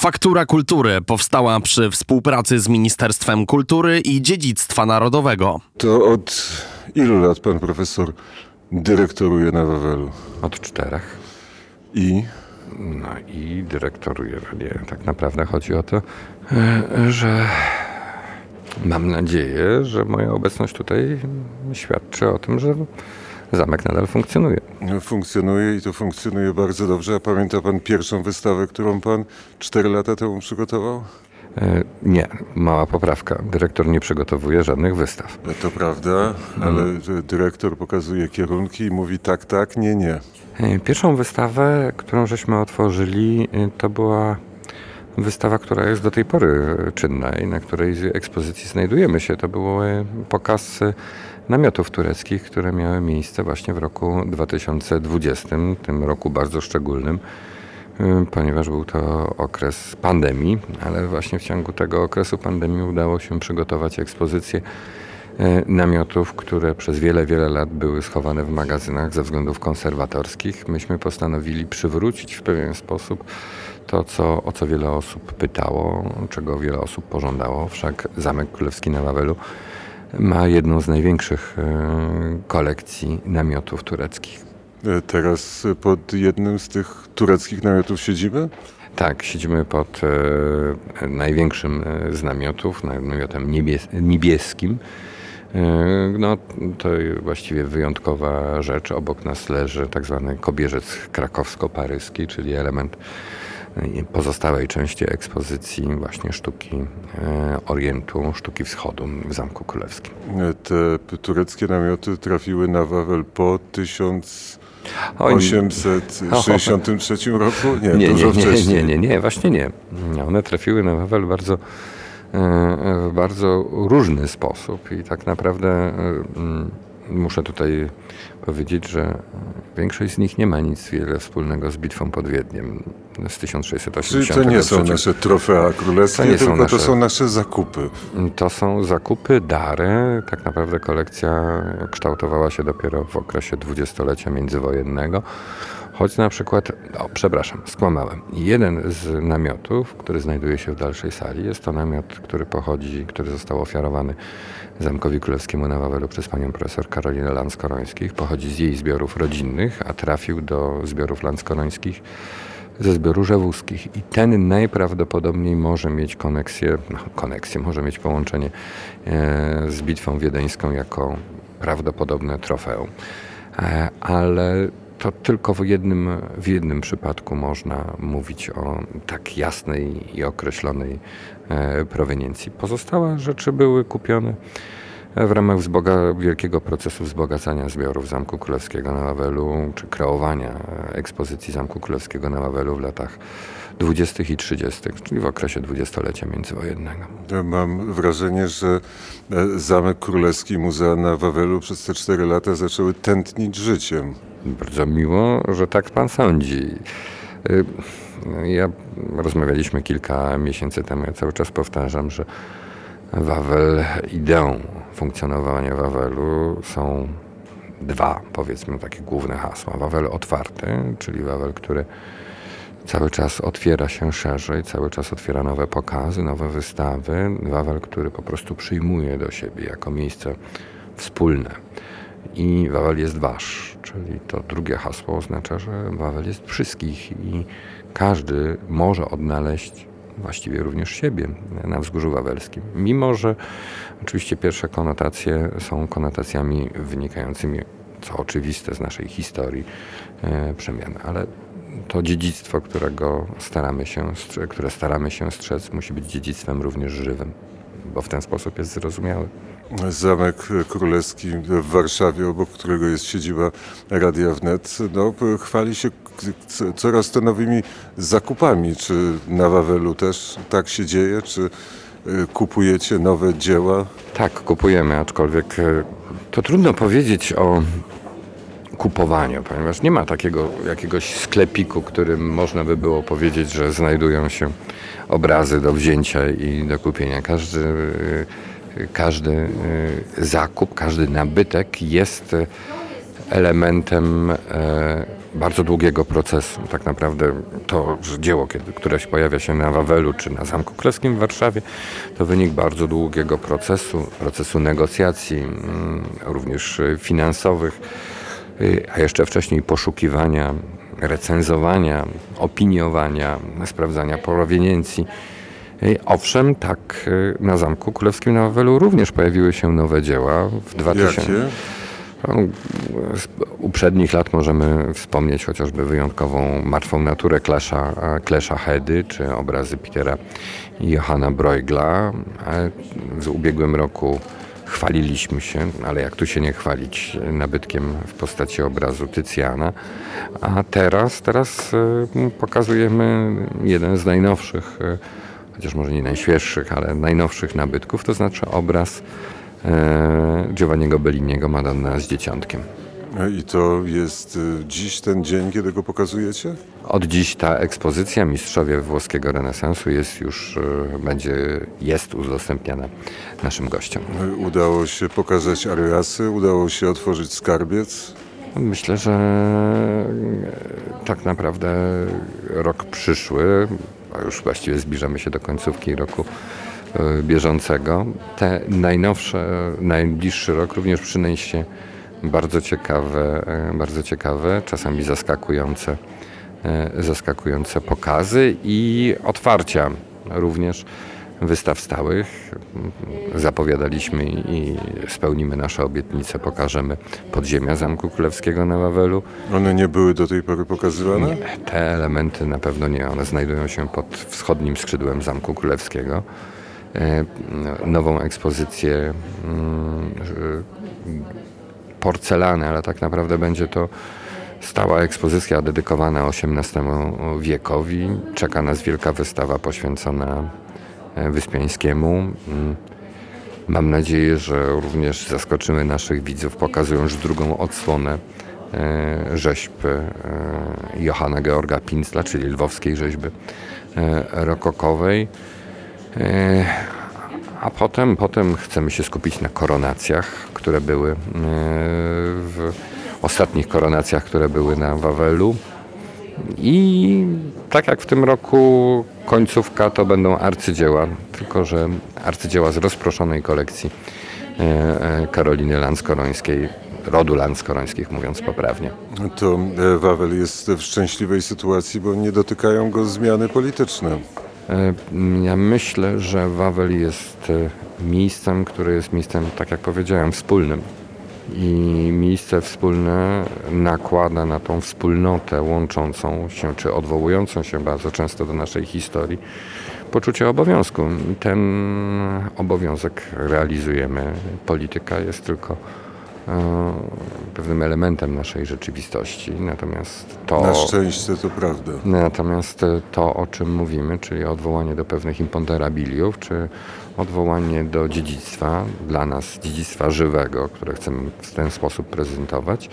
Faktura Kultury powstała przy współpracy z Ministerstwem Kultury i Dziedzictwa Narodowego. To od ilu lat pan profesor dyrektoruje na Wawelu? Od czterech. I No i dyrektoruje radia. Tak naprawdę chodzi o to, e, że mam nadzieję, że moja obecność tutaj świadczy o tym, że zamek nadal funkcjonuje. funkcjonuje i to funkcjonuje bardzo dobrze. A pamięta pan pierwszą wystawę, którą pan cztery lata temu przygotował? E, Nie, mała poprawka. Dyrektor nie przygotowuje żadnych wystaw. To prawda, ale dyrektor pokazuje kierunki i mówi tak, tak, nie, nie. E, Pierwszą wystawę, którą żeśmy otworzyli, e, to była wystawa, która jest do tej pory e, czynna i na której ekspozycji znajdujemy się. To był e, pokaz e, namiotów tureckich, które miały miejsce właśnie w roku 2020, tym roku bardzo szczególnym, ponieważ był to okres pandemii, ale właśnie w ciągu tego okresu pandemii udało się przygotować ekspozycję namiotów, które przez wiele, wiele lat były schowane w magazynach ze względów konserwatorskich. Myśmy postanowili przywrócić w pewien sposób to, co, o co wiele osób pytało, czego wiele osób pożądało. Wszak Zamek Królewski na Wawelu ma jedną z największych e, kolekcji namiotów tureckich. E, Teraz pod jednym z tych tureckich namiotów siedzimy? Tak, siedzimy pod e, największym e, z namiotów, namiotem niebies niebieskim. E, no, to właściwie wyjątkowa rzecz. Obok nas leży tak zwany kobierzec krakowsko-paryski, czyli element pozostałej części ekspozycji właśnie sztuki e, Orientu, sztuki Wschodu w Zamku Królewskim. E, Te tureckie namioty trafiły na Wawel po Oj, 1863 roku? Nie, nie, dużo nie, nie, wcześniej. nie, nie, nie, właśnie nie. One trafiły na Wawel bardzo, e, w bardzo różny sposób i tak naprawdę e, muszę tutaj powiedzieć, że większość z nich nie ma nic wiele wspólnego z bitwą pod Wiedniem z Czyli 1683. to nie są nasze trofea królewskie, To nie są tylko to nasze- są nasze zakupy. To są zakupy, dary. Tak naprawdę kolekcja kształtowała się dopiero w okresie dwudziestolecia międzywojennego. Choć na przykład, o przepraszam, skłamałem. Jeden z namiotów, który znajduje się w dalszej sali, jest to namiot, który pochodzi, który został ofiarowany Zamkowi Królewskiemu na Wawelu przez panią profesor Karolinę Lanskorońskich. Pochodzi z jej zbiorów rodzinnych, a trafił do zbiorów Lanskorońskich ze zbioru Rzewuskich i ten najprawdopodobniej może mieć koneksję, no, koneksję, może mieć połączenie e, z bitwą wiedeńską jako prawdopodobne trofeum. E, ale to tylko w jednym, w jednym przypadku można mówić o tak jasnej i określonej e, proweniencji. Pozostałe rzeczy były kupione w ramach wzboga- wielkiego procesu wzbogacania zbiorów Zamku Królewskiego na Wawelu, czy kreowania e, ekspozycji Zamku Królewskiego na Wawelu w latach 20. i 30., czyli w okresie dwudziestolecia międzywojennego. Ja Mam wrażenie, że e, Zamek Królewski Muzea na Wawelu przez te cztery lata zaczęły tętnić życiem. Bardzo miło, że tak pan sądzi. Y, Ja rozmawialiśmy kilka miesięcy temu, ja cały czas powtarzam, że Wawel, ideą funkcjonowania Wawelu są dwa, powiedzmy, takie główne hasła. Wawel otwarty, czyli Wawel, który cały czas otwiera się szerzej, cały czas otwiera nowe pokazy, nowe wystawy. Wawel, który po prostu przyjmuje do siebie jako miejsce wspólne. I Wawel jest wasz, czyli to drugie hasło oznacza, że Wawel jest wszystkich i każdy może odnaleźć właściwie również siebie na wzgórzu wawelskim. Mimo, że oczywiście pierwsze konotacje są konotacjami wynikającymi, co oczywiste, z naszej historii e, przemian, ale to dziedzictwo, którego staramy się, które staramy się strzec, musi być dziedzictwem również żywym, bo w ten sposób jest zrozumiały. Zamek Królewski w Warszawie, obok którego jest siedziba Radia Wnet, no, chwali się coraz to nowymi zakupami. Czy na Wawelu też tak się dzieje? Czy y, kupujecie nowe dzieła? Tak, kupujemy, aczkolwiek e, to trudno powiedzieć o kupowaniu, ponieważ nie ma takiego jakiegoś sklepiku, którym można by było powiedzieć, że znajdują się obrazy do wzięcia i do kupienia. Każdy, e, każdy e, zakup, każdy nabytek jest e, elementem bardzo długiego procesu. Tak naprawdę to, dzieło, które się pojawia się na Wawelu czy na Zamku Królewskim w Warszawie, to wynik bardzo długiego procesu, procesu negocjacji, mm, również finansowych, y, a jeszcze wcześniej poszukiwania, recenzowania, opiniowania, sprawdzania proweniencji. Y, Owszem, tak, y, na Zamku Królewskim na Wawelu również pojawiły się nowe dzieła w 2000. Jakie? No, Z uprzednich lat możemy wspomnieć chociażby wyjątkową Martwą Naturę Klesza, Klesza Hedy, czy obrazy Petera i Johanna Bruegla. E, W ubiegłym roku chwaliliśmy się, ale jak tu się nie chwalić, nabytkiem w postaci obrazu Tycjana. A teraz, teraz e, pokazujemy jeden z najnowszych, e, chociaż może nie najświeższych, ale najnowszych nabytków, to znaczy obraz e, Giovanniego Belliniego Madonna z dzieciątkiem. I to jest y, dziś ten dzień, kiedy go pokazujecie? Od dziś ta ekspozycja Mistrzowie Włoskiego Renesansu jest już, e, będzie, jest udostępniana naszym gościom. Y, Udało się pokazać ariasy, udało się otworzyć skarbiec. Myślę, że e, tak naprawdę rok przyszły, a już właściwie zbliżamy się do końcówki roku bieżącego, te najnowsze, najbliższy rok również przyniesie bardzo ciekawe, e, bardzo ciekawe, czasami zaskakujące, e, zaskakujące pokazy i otwarcia również wystaw stałych. Zapowiadaliśmy i spełnimy nasze obietnice, pokażemy podziemia Zamku Królewskiego na Wawelu. One nie były do tej pory pokazywane? Nie, te elementy na pewno nie. One znajdują się pod wschodnim skrzydłem Zamku Królewskiego. E, Nową ekspozycję mm, porcelany, ale tak naprawdę będzie to stała ekspozycja dedykowana XVIII wiekowi. Czeka nas wielka wystawa poświęcona e, Wyspiańskiemu. Mm, Mam nadzieję, że również zaskoczymy naszych widzów, pokazując drugą odsłonę e, rzeźb e, Johanna Georga Pincla, czyli lwowskiej rzeźby rokokowej. A potem, potem chcemy się skupić na koronacjach, które były e, w ostatnich koronacjach, które były na Wawelu. I tak jak w tym roku końcówka to będą arcydzieła, tylko że arcydzieła z rozproszonej kolekcji e, e, Karoliny Lanskorońskiej, rodu Lanskorońskich mówiąc poprawnie. To Wawel jest w szczęśliwej sytuacji, bo nie dotykają go zmiany polityczne. E, Ja myślę, że Wawel jest e, miejscem, które jest miejscem, tak jak powiedziałem, wspólnym. I miejsce wspólne nakłada na tą wspólnotę łączącą się, czy odwołującą się bardzo często do naszej historii, poczucie obowiązku. I Ten obowiązek realizujemy. Polityka jest tylko pewnym elementem naszej rzeczywistości. Natomiast to. Na szczęście to prawda. Natomiast e, to, o czym mówimy, czyli odwołanie do pewnych imponderabiliów, czy odwołanie do dziedzictwa, dla nas dziedzictwa żywego, które chcemy w ten sposób prezentować,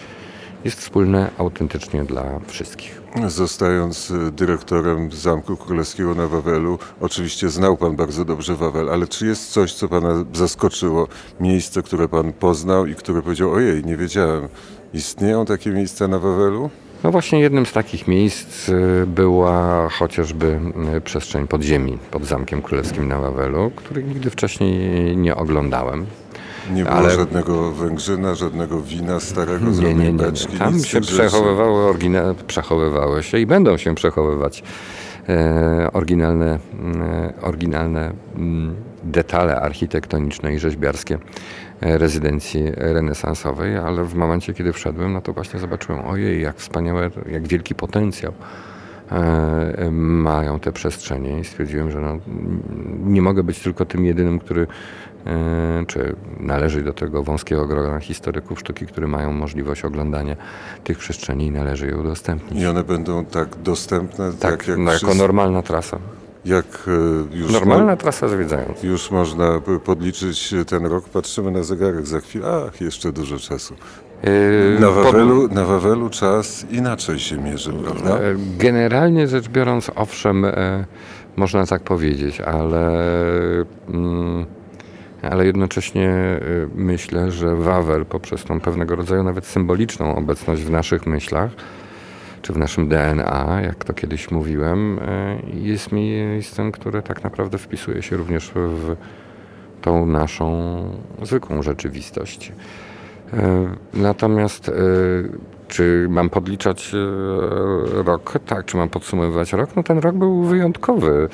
jest wspólne autentycznie dla wszystkich. Zostając y, dyrektorem Zamku Królewskiego na Wawelu, oczywiście znał Pan bardzo dobrze Wawel, ale czy jest coś, co Pana zaskoczyło? Miejsce, które Pan poznał i które powiedział, ojej, nie wiedziałem. Istnieją takie miejsca na Wawelu? No właśnie jednym z takich miejsc y, była chociażby y, przestrzeń podziemi pod Zamkiem Królewskim na Wawelu, której nigdy wcześniej nie oglądałem. Nie było Ale- żadnego węgrzyna, żadnego wina starego z Nie, nie, nie. nie. Tam się przechowywały, orygina- przechowywały się i będą się przechowywać e, oryginalne, e, oryginalne mm, detale architektoniczne i rzeźbiarskie e, rezydencji renesansowej, ale w momencie, kiedy wszedłem, no to właśnie zobaczyłem, ojej, jak wspaniałe, jak wielki potencjał e, mają te przestrzenie i stwierdziłem, że no, mm, nie mogę być tylko tym jedynym, który czy należy do tego wąskiego grona historyków sztuki, którzy mają możliwość oglądania tych przestrzeni i należy je udostępnić. I one będą tak dostępne, Tak, tak jak, no, jako wszyscy- normalna trasa. jak e, już, Normalna trasa zwiedzająca. już można podliczyć ten rok. Patrzymy na zegarek za chwilę. Ach, jeszcze dużo czasu. Yy, Na Wawelu, na Wawelu czas inaczej się mierzy, prawda? E, Generalnie rzecz biorąc, owszem, e, można tak powiedzieć, ale mm, ale jednocześnie y, myślę, że Wawel poprzez tą pewnego rodzaju nawet symboliczną obecność w naszych myślach, czy w naszym DNA, jak to kiedyś mówiłem, y, jest miejscem, które tak naprawdę wpisuje się również w tą naszą zwykłą rzeczywistość. Y, Natomiast czy mam podliczać rok? Tak, czy mam podsumowywać rok? No ten rok był wyjątkowy.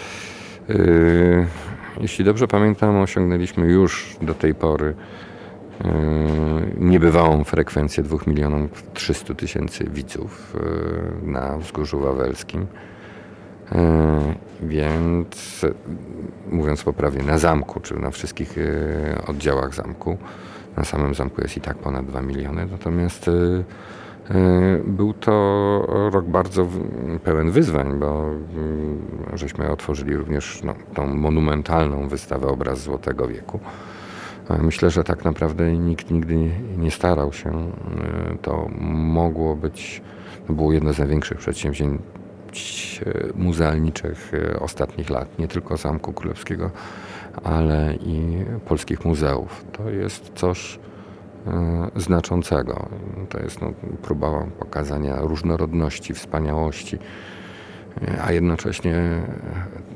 Jeśli dobrze pamiętam, osiągnęliśmy już do tej pory yy, niebywałą frekwencję 2 milionów 300 tysięcy widzów yy, na Wzgórzu Wawelskim. Yy, więc mówiąc poprawnie, na zamku, czy na wszystkich oddziałach zamku, na samym zamku jest i tak ponad 2 miliony, natomiast E, był to rok bardzo pełen wyzwań, bo mm, żeśmy otworzyli również no, tą monumentalną wystawę Obraz Złotego Wieku. E, myślę, że tak naprawdę nikt nigdy nie starał się. E, to mogło być, to było jedno z największych przedsięwzięć muzealniczych ostatnich lat, nie tylko Zamku Królewskiego, ale i polskich muzeów. To jest coś, E, znaczącego. To jest no, próba pokazania różnorodności, wspaniałości, e, a jednocześnie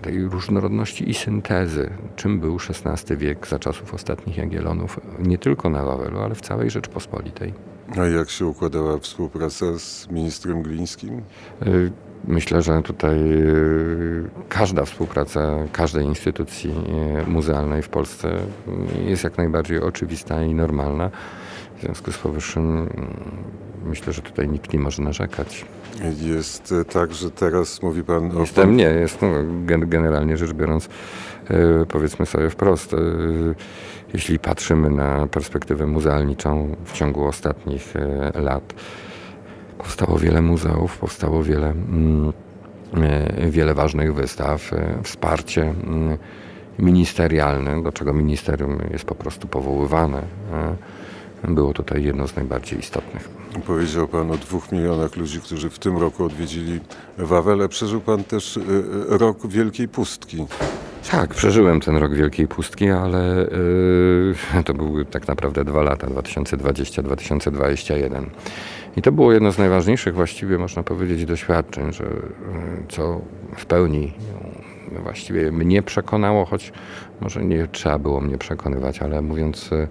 tej różnorodności i syntezy, czym był XVI wiek za czasów ostatnich Jagiellonów, nie tylko na Wawelu, ale w całej Rzeczpospolitej. A jak się układała współpraca z ministrem Glińskim? E, myślę, że tutaj każda współpraca każdej instytucji muzealnej w Polsce jest jak najbardziej oczywista i normalna. W związku z powyższym mm, myślę, że tutaj nikt nie może narzekać. Jest tak, że teraz mówi pan o... Jestem, nie, jest, no, generalnie rzecz biorąc, powiedzmy sobie wprost, jeśli patrzymy na perspektywę muzealniczą w ciągu ostatnich lat, powstało wiele muzeów, powstało wiele, mm, wiele ważnych wystaw, wsparcie mm, ministerialne, do czego ministerium jest po prostu powoływane było tutaj jedno z najbardziej istotnych. Powiedział Pan o dwóch milionach ludzi, którzy w tym roku odwiedzili Wawelę. Przeżył Pan też rok Wielkiej Pustki. Tak, przeżyłem ten rok Wielkiej Pustki, ale yy, to były tak naprawdę dwa lata, 2020-2021. I to było jedno z najważniejszych właściwie, można powiedzieć, doświadczeń, że, co w pełni no, właściwie mnie przekonało, choć może nie trzeba było mnie przekonywać, ale mówiąc e,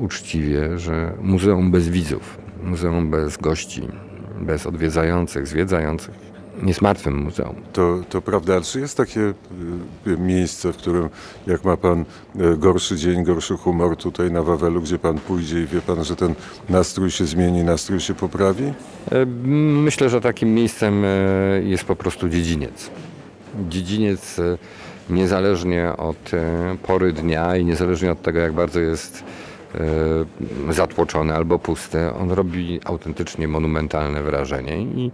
uczciwie, że muzeum bez widzów, muzeum bez gości, bez odwiedzających, zwiedzających jest martwym muzeum. To, to prawda, czy jest takie y, y, miejsce, w którym jak ma pan y, gorszy dzień, gorszy humor tutaj na Wawelu, gdzie pan pójdzie i wie pan, że ten nastrój się zmieni, nastrój się poprawi? E, myślę, że takim miejscem e, jest po prostu dziedziniec. Dziedziniec e, niezależnie od pory dnia i niezależnie od tego, jak bardzo jest zatłoczony albo pusty, on robi autentycznie monumentalne wrażenie i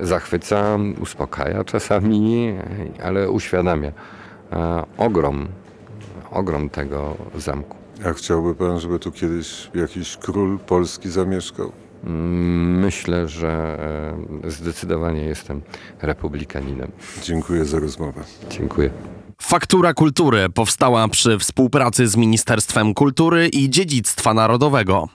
zachwyca, uspokaja czasami, ale uświadamia ogrom, ogrom tego zamku. A chciałby pan, żeby tu kiedyś jakiś król polski zamieszkał? Myślę, że e, zdecydowanie jestem republikaninem. Dziękuję za rozmowę. Dziękuję. Faktura Kultury powstała przy współpracy z Ministerstwem Kultury i Dziedzictwa Narodowego.